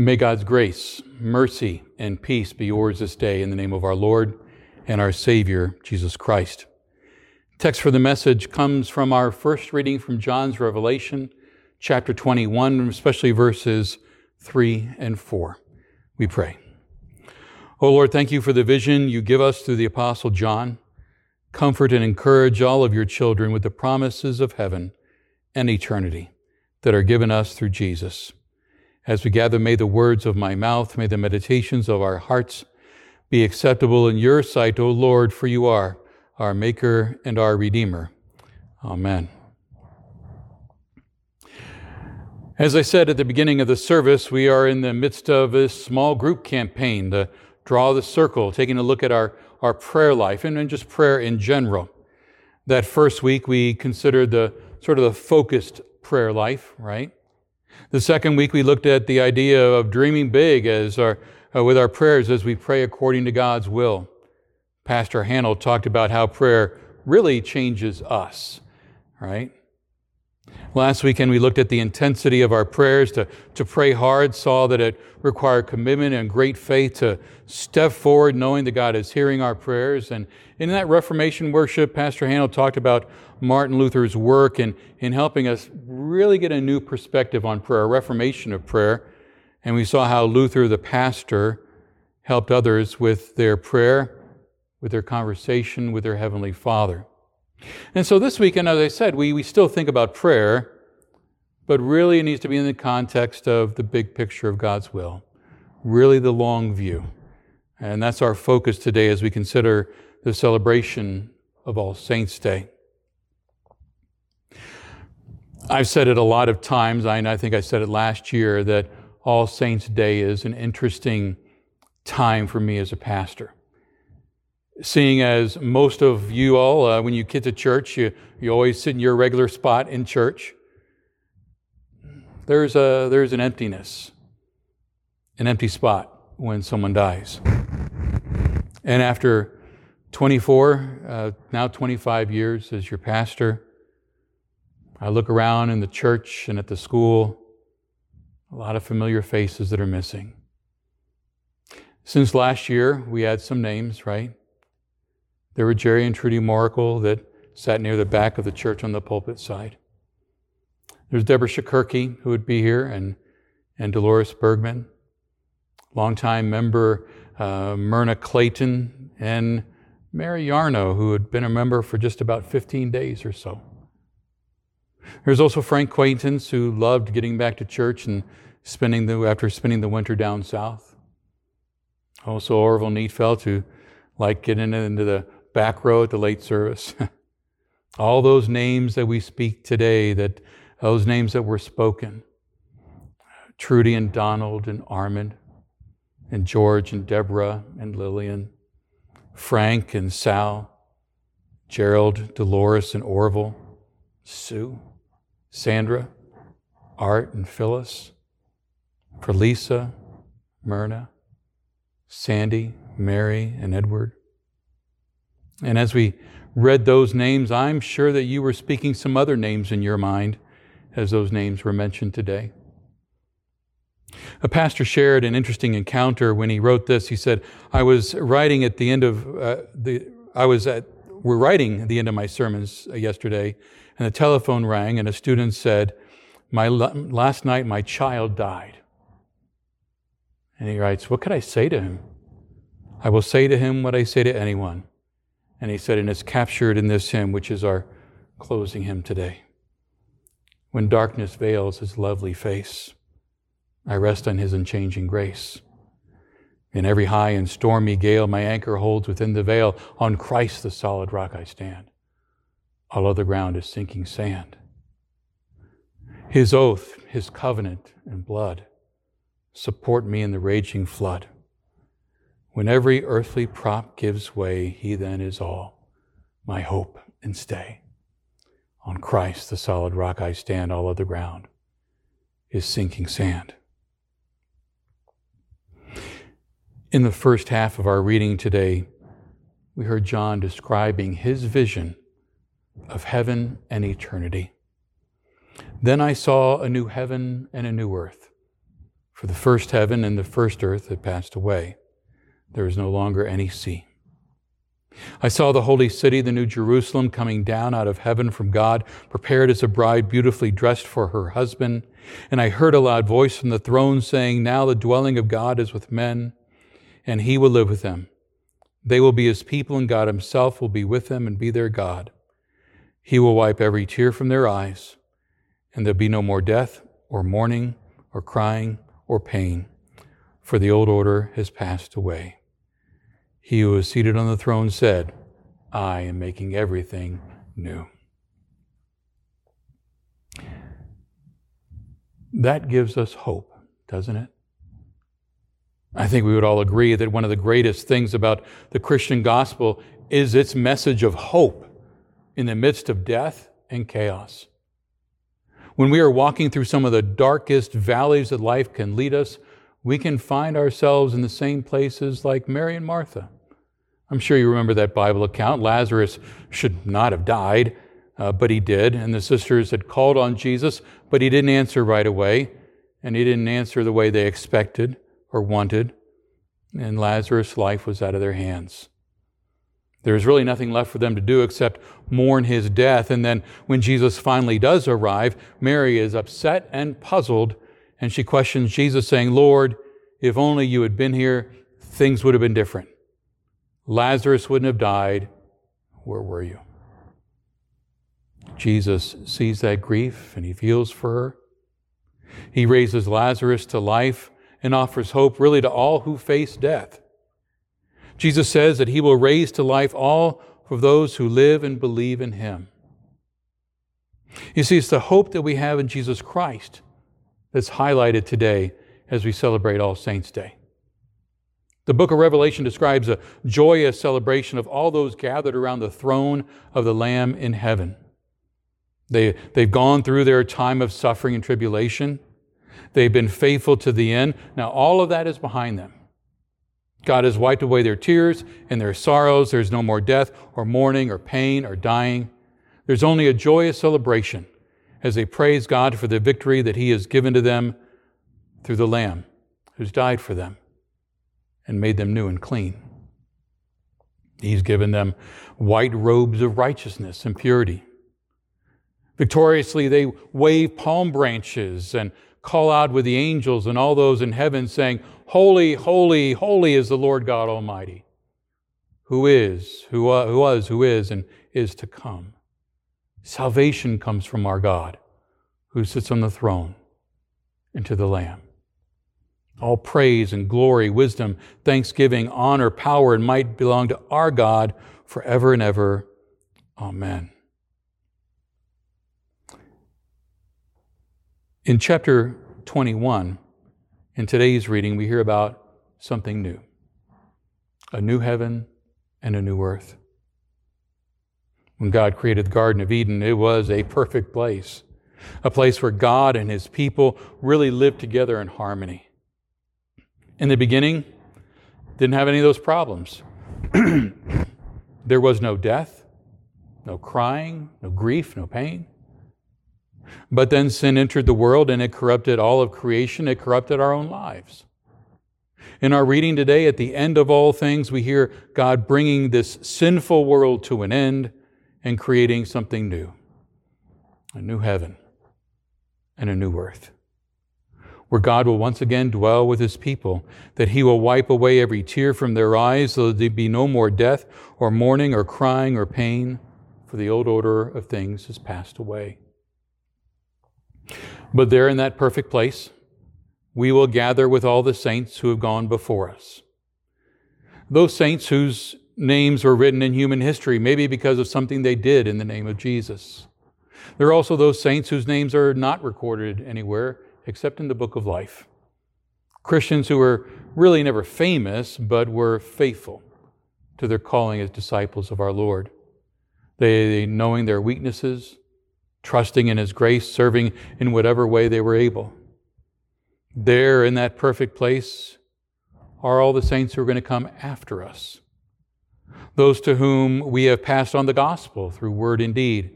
May God's grace, mercy, and peace be yours this day in the name of our Lord and our Savior, Jesus Christ. Text for the message comes from our first reading from John's Revelation, chapter 21, especially verses 3 and 4. We pray. O Lord, thank you for the vision you give us through the Apostle John. Comfort and encourage all of your children with the promises of heaven and eternity that are given us through Jesus. As we gather, may the words of my mouth, may the meditations of our hearts be acceptable in your sight, O Lord, for you are our Maker and our Redeemer. Amen. As I said at the beginning of the service, we are in the midst of a small group campaign, the Draw the Circle, taking a look at our, our prayer life and just prayer in general. That first week, we considered the sort of the focused prayer life, right? The second week, we looked at the idea of dreaming big as our, uh, with our prayers as we pray according to God's will. Pastor Hanel talked about how prayer really changes us, right? Last weekend, we looked at the intensity of our prayers to, to pray hard, saw that it required commitment and great faith to step forward knowing that God is hearing our prayers. And in that Reformation worship, Pastor Hanel talked about Martin Luther's work in, in helping us really get a new perspective on prayer, a reformation of prayer. And we saw how Luther, the pastor, helped others with their prayer, with their conversation with their Heavenly Father. And so this weekend, as I said, we, we still think about prayer, but really it needs to be in the context of the big picture of God's will, really the long view. And that's our focus today as we consider the celebration of All Saints' Day. I've said it a lot of times, I, I think I said it last year, that All Saints' Day is an interesting time for me as a pastor seeing as most of you all, uh, when you get to church, you, you always sit in your regular spot in church. There's, a, there's an emptiness, an empty spot when someone dies. And after 24, uh, now 25 years as your pastor, I look around in the church and at the school, a lot of familiar faces that are missing. Since last year, we had some names, right? There were Jerry and Trudy Moracle that sat near the back of the church on the pulpit side. There's Deborah Shakurki, who would be here, and, and Dolores Bergman, longtime member uh, Myrna Clayton, and Mary Yarno, who had been a member for just about 15 days or so. There's also Frank Quaintance, who loved getting back to church and spending the, after spending the winter down south. Also Orville Neatfeld, who liked getting into the back row at the late service. All those names that we speak today, that those names that were spoken. Trudy and Donald and Armand and George and Deborah and Lillian, Frank and Sal, Gerald, Dolores and Orville, Sue, Sandra, Art and Phyllis, for Myrna, Sandy, Mary, and Edward, and as we read those names, I'm sure that you were speaking some other names in your mind as those names were mentioned today. A pastor shared an interesting encounter when he wrote this. He said, I was writing at the end of uh, the, I was at, we're writing the end of my sermons yesterday, and the telephone rang, and a student said, my, last night my child died. And he writes, What could I say to him? I will say to him what I say to anyone. And he said, and it's captured in this hymn, which is our closing hymn today. When darkness veils his lovely face, I rest on his unchanging grace. In every high and stormy gale, my anchor holds within the veil. On Christ, the solid rock, I stand. All other ground is sinking sand. His oath, his covenant, and blood support me in the raging flood. When every earthly prop gives way, he then is all, my hope and stay. On Christ, the solid rock, I stand, all other ground is sinking sand. In the first half of our reading today, we heard John describing his vision of heaven and eternity. Then I saw a new heaven and a new earth. For the first heaven and the first earth had passed away. There is no longer any sea. I saw the holy city, the new Jerusalem, coming down out of heaven from God, prepared as a bride beautifully dressed for her husband. And I heard a loud voice from the throne saying, Now the dwelling of God is with men, and he will live with them. They will be his people, and God himself will be with them and be their God. He will wipe every tear from their eyes, and there'll be no more death, or mourning, or crying, or pain, for the old order has passed away. He who is seated on the throne said, I am making everything new. That gives us hope, doesn't it? I think we would all agree that one of the greatest things about the Christian gospel is its message of hope in the midst of death and chaos. When we are walking through some of the darkest valleys that life can lead us, we can find ourselves in the same places like Mary and Martha. I'm sure you remember that Bible account. Lazarus should not have died, uh, but he did. And the sisters had called on Jesus, but he didn't answer right away. And he didn't answer the way they expected or wanted. And Lazarus' life was out of their hands. There was really nothing left for them to do except mourn his death. And then when Jesus finally does arrive, Mary is upset and puzzled. And she questions Jesus, saying, Lord, if only you had been here, things would have been different. Lazarus wouldn't have died. Where were you? Jesus sees that grief and he feels for her. He raises Lazarus to life and offers hope really to all who face death. Jesus says that he will raise to life all of those who live and believe in him. You see, it's the hope that we have in Jesus Christ that's highlighted today as we celebrate All Saints' Day. The book of Revelation describes a joyous celebration of all those gathered around the throne of the Lamb in heaven. They, they've gone through their time of suffering and tribulation. They've been faithful to the end. Now, all of that is behind them. God has wiped away their tears and their sorrows. There's no more death or mourning or pain or dying. There's only a joyous celebration as they praise God for the victory that He has given to them through the Lamb who's died for them and made them new and clean. He's given them white robes of righteousness and purity. Victoriously, they wave palm branches and call out with the angels and all those in heaven, saying, Holy, holy, holy is the Lord God Almighty, who is, who was, who is, and is to come. Salvation comes from our God, who sits on the throne, and to the Lamb. All praise and glory, wisdom, thanksgiving, honor, power, and might belong to our God forever and ever. Amen. In chapter 21, in today's reading, we hear about something new a new heaven and a new earth. When God created the Garden of Eden, it was a perfect place, a place where God and his people really lived together in harmony. In the beginning, didn't have any of those problems. there was no death, no crying, no grief, no pain. But then sin entered the world and it corrupted all of creation, it corrupted our own lives. In our reading today, at the end of all things, we hear God bringing this sinful world to an end and creating something new a new heaven and a new earth where God will once again dwell with his people, that he will wipe away every tear from their eyes, so that there be no more death, or mourning, or crying, or pain, for the old order of things has passed away. But there in that perfect place, we will gather with all the saints who have gone before us. Those saints whose names were written in human history, maybe because of something they did in the name of Jesus. There are also those saints whose names are not recorded anywhere except in the book of life. Christians who were really never famous, but were faithful to their calling as disciples of our Lord. They, knowing their weaknesses, trusting in His grace, serving in whatever way they were able. There, in that perfect place, are all the saints who are going to come after us. Those to whom we have passed on the gospel through word and deed,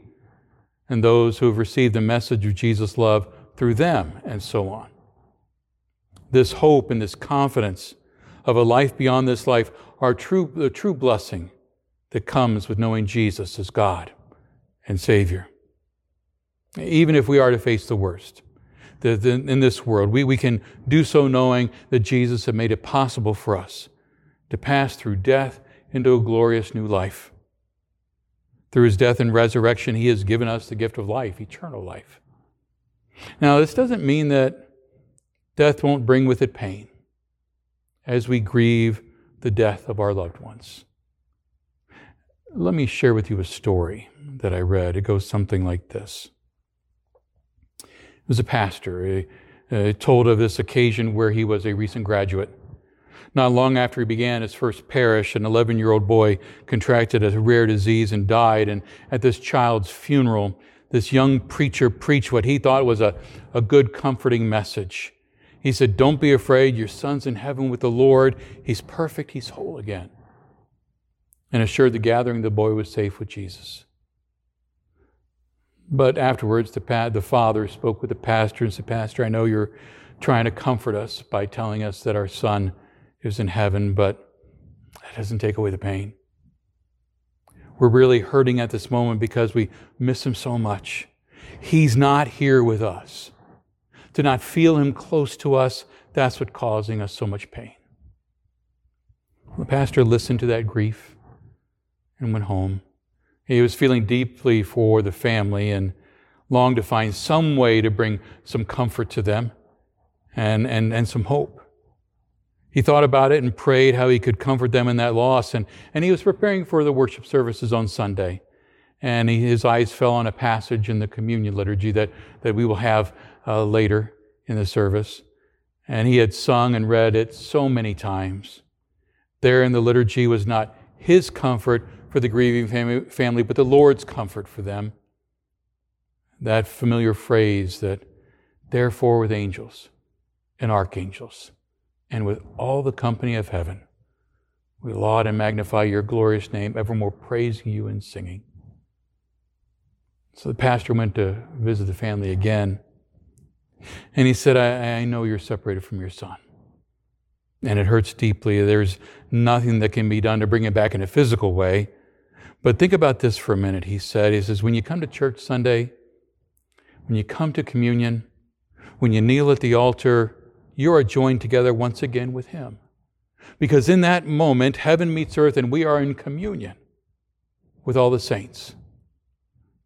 and those who have received the message of Jesus' love through them, and so on. this hope and this confidence of a life beyond this life are true, the true blessing that comes with knowing Jesus as God and Savior. Even if we are to face the worst the, the, in this world, we, we can do so knowing that Jesus had made it possible for us to pass through death into a glorious new life. Through his death and resurrection, he has given us the gift of life, eternal life. Now, this doesn't mean that death won't bring with it pain as we grieve the death of our loved ones. Let me share with you a story that I read. It goes something like this. It was a pastor. Uh, told of this occasion where he was a recent graduate. Not long after he began his first parish, an 11 year old boy contracted a rare disease and died. And at this child's funeral, this young preacher preached what he thought was a, a good, comforting message. He said, Don't be afraid. Your son's in heaven with the Lord. He's perfect. He's whole again. And assured the gathering the boy was safe with Jesus. But afterwards, the, pa- the father spoke with the pastor and said, Pastor, I know you're trying to comfort us by telling us that our son is in heaven, but that doesn't take away the pain. We're really hurting at this moment because we miss him so much. He's not here with us to not feel Him close to us, that's what's causing us so much pain. The pastor listened to that grief and went home. He was feeling deeply for the family and longed to find some way to bring some comfort to them and, and, and some hope. He thought about it and prayed how he could comfort them in that loss. And, and he was preparing for the worship services on Sunday. And he, his eyes fell on a passage in the communion liturgy that, that we will have uh, later in the service. And he had sung and read it so many times. There in the liturgy was not his comfort for the grieving family, but the Lord's comfort for them. That familiar phrase that, therefore, with angels and archangels and with all the company of heaven, we laud and magnify your glorious name, evermore praising you and singing. So the pastor went to visit the family again. And he said, I, I know you're separated from your son. And it hurts deeply. There's nothing that can be done to bring it back in a physical way. But think about this for a minute, he said. He says, When you come to church Sunday, when you come to communion, when you kneel at the altar, you are joined together once again with him. Because in that moment, heaven meets earth and we are in communion with all the saints.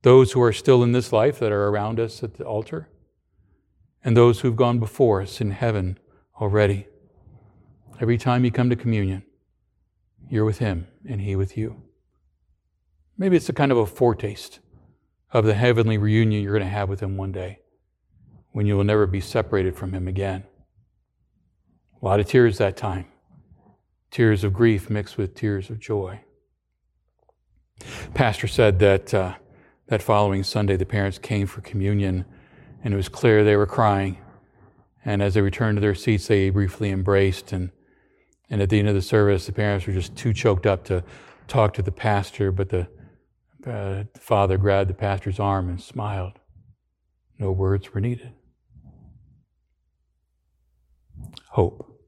Those who are still in this life that are around us at the altar, and those who've gone before us in heaven already. Every time you come to communion, you're with Him and He with you. Maybe it's a kind of a foretaste of the heavenly reunion you're going to have with Him one day when you will never be separated from Him again. A lot of tears that time. Tears of grief mixed with tears of joy. Pastor said that uh, that following Sunday the parents came for communion and it was clear they were crying. And as they returned to their seats, they briefly embraced. And, and at the end of the service, the parents were just too choked up to talk to the pastor, but the, uh, the father grabbed the pastor's arm and smiled. No words were needed. Hope.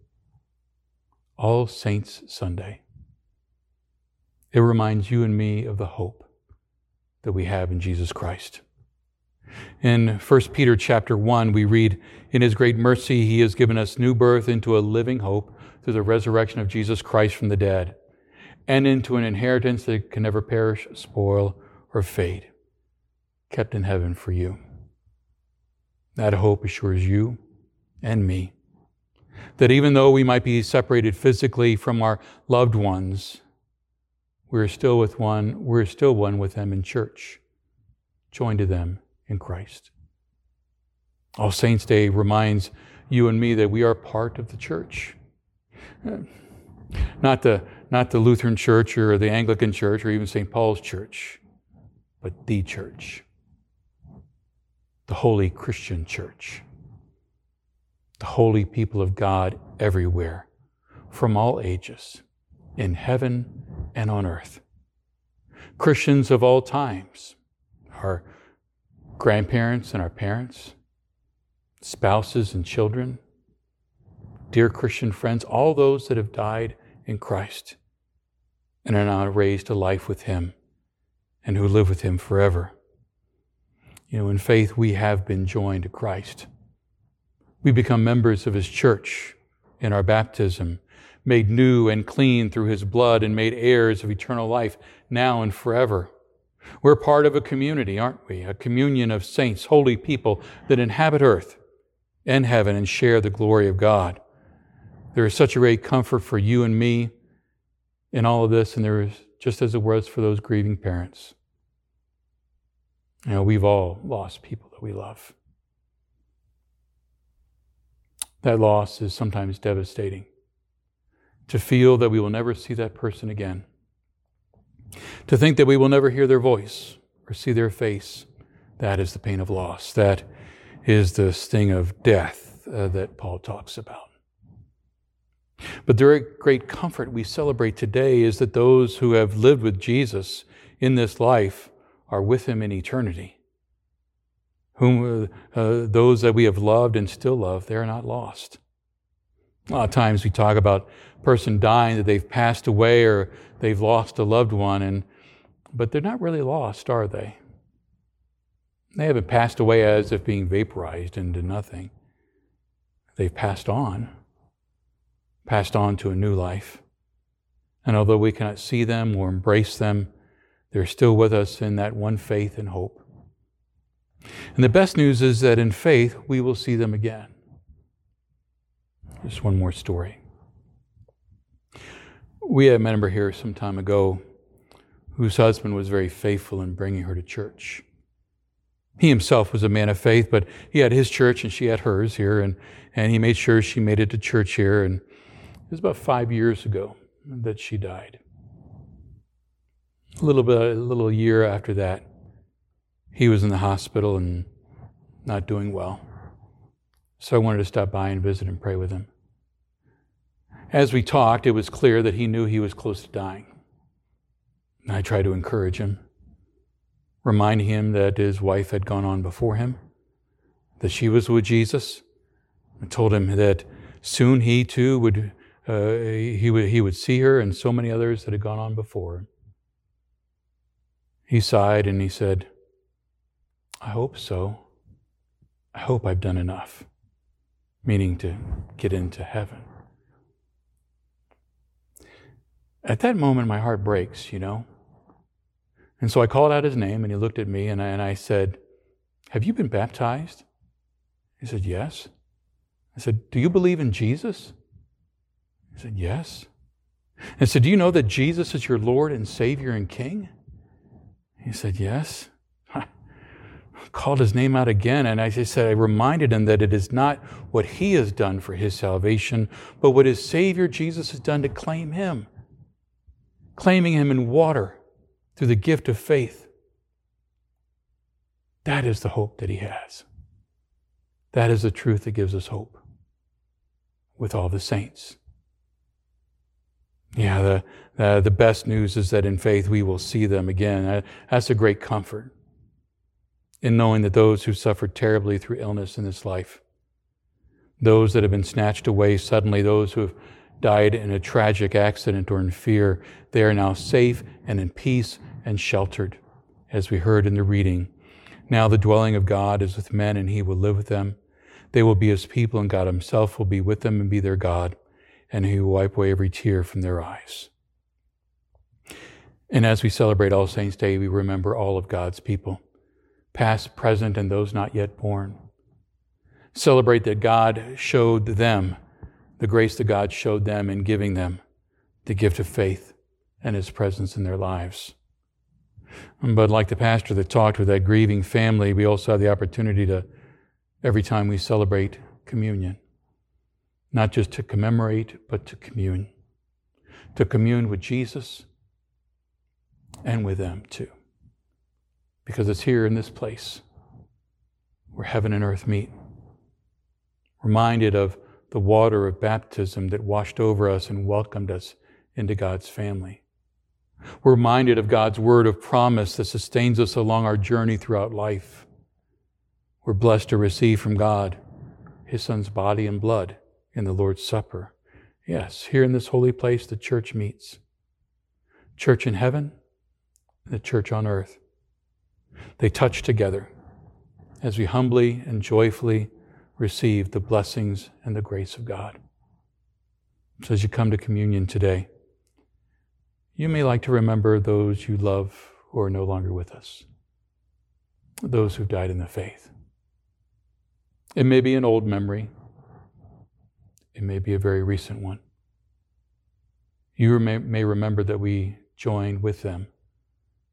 All Saints Sunday. It reminds you and me of the hope that we have in Jesus Christ. In 1 Peter chapter 1, we read, In his great mercy, he has given us new birth into a living hope through the resurrection of Jesus Christ from the dead, and into an inheritance that can never perish, spoil, or fade, kept in heaven for you. That hope assures you and me that even though we might be separated physically from our loved ones, we're still with one, we're still one with them in church, joined to them in Christ. All Saints' Day reminds you and me that we are part of the church. Uh, not the, not the Lutheran church or the Anglican church or even St. Paul's church, but the church, the holy Christian church, the holy people of God everywhere, from all ages, in heaven and on earth. Christians of all times our grandparents and our parents, spouses and children, dear Christian friends, all those that have died in Christ and are now raised to life with Him and who live with Him forever. You know, in faith, we have been joined to Christ. We become members of His church in our baptism, made new and clean through His blood, and made heirs of eternal life now and forever. We're part of a community, aren't we? A communion of saints, holy people that inhabit earth and heaven and share the glory of God. There is such a great comfort for you and me in all of this, and there is just as it was for those grieving parents. You know, we've all lost people that we love. That loss is sometimes devastating. To feel that we will never see that person again. To think that we will never hear their voice or see their face. That is the pain of loss. That is the sting of death uh, that Paul talks about. But the great comfort we celebrate today is that those who have lived with Jesus in this life are with him in eternity. Whom, uh, uh, those that we have loved and still love, they are not lost. A lot of times we talk about a person dying that they've passed away or they've lost a loved one, and, but they're not really lost, are they? They haven't passed away as if being vaporized into nothing. They've passed on, passed on to a new life. And although we cannot see them or embrace them, they're still with us in that one faith and hope. And the best news is that in faith, we will see them again. Just one more story. We had a member here some time ago whose husband was very faithful in bringing her to church. He himself was a man of faith, but he had his church and she had hers here, and, and he made sure she made it to church here. And it was about five years ago that she died. A little bit, a little year after that, he was in the hospital and not doing well. So I wanted to stop by and visit and pray with him. As we talked, it was clear that he knew he was close to dying. I tried to encourage him reminding him that his wife had gone on before him, that she was with Jesus. I told him that soon he too would, uh, he, would, he would see her and so many others that had gone on before. He sighed and he said, I hope so. I hope I've done enough, meaning to get into heaven. At that moment, my heart breaks, you know. And so I called out his name and he looked at me and I, and I said, Have you been baptized? He said, Yes. I said, Do you believe in Jesus? He said, Yes. I said, Do you know that Jesus is your Lord and Savior and King? He said, Yes. Called his name out again, and as I said, I reminded him that it is not what he has done for his salvation, but what his Savior Jesus has done to claim him. Claiming him in water through the gift of faith. That is the hope that he has. That is the truth that gives us hope with all the saints. Yeah, the, the best news is that in faith we will see them again. That's a great comfort in knowing that those who suffered terribly through illness in this life, those that have been snatched away suddenly, those who have died in a tragic accident or in fear, they are now safe and in peace and sheltered, as we heard in the reading. Now the dwelling of God is with men, and he will live with them. They will be his people, and God himself will be with them and be their God, and he will wipe away every tear from their eyes. And as we celebrate All Saints' Day, we remember all of God's people, past, present, and those not yet born. Celebrate that God showed them the grace that God showed them in giving them the gift of faith and his presence in their lives. But like the pastor that talked with that grieving family, we also have the opportunity to, every time we celebrate communion, not just to commemorate, but to commune. To commune with Jesus and with them too. Because it's here in this place where heaven and earth meet. Reminded of the water of baptism that washed over us and welcomed us into God's family. We're reminded of God's word of promise that sustains us along our journey throughout life. We're blessed to receive from God His Son's body and blood in the Lord's Supper. Yes, here in this holy place, the church meets. Church in heaven, the church on earth. They touch together as we humbly and joyfully receive the blessings and the grace of God. So, as you come to communion today, you may like to remember those you love who are no longer with us, those who've died in the faith. It may be an old memory, it may be a very recent one. You may, may remember that we joined with them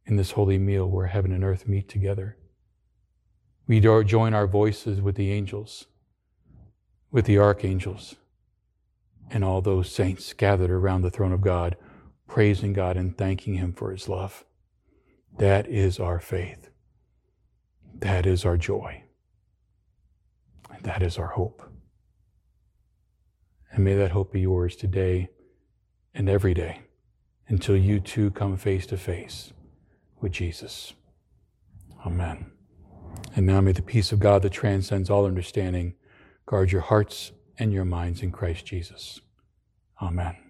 in this holy meal where heaven and earth meet together. We join our voices with the angels, with the archangels, and all those saints gathered around the throne of God, praising God and thanking Him for His love. That is our faith. That is our joy. And that is our hope. And may that hope be yours today and every day until you too come face to face with Jesus. Amen. And now may the peace of God that transcends all understanding guard your hearts and your minds in Christ Jesus. Amen.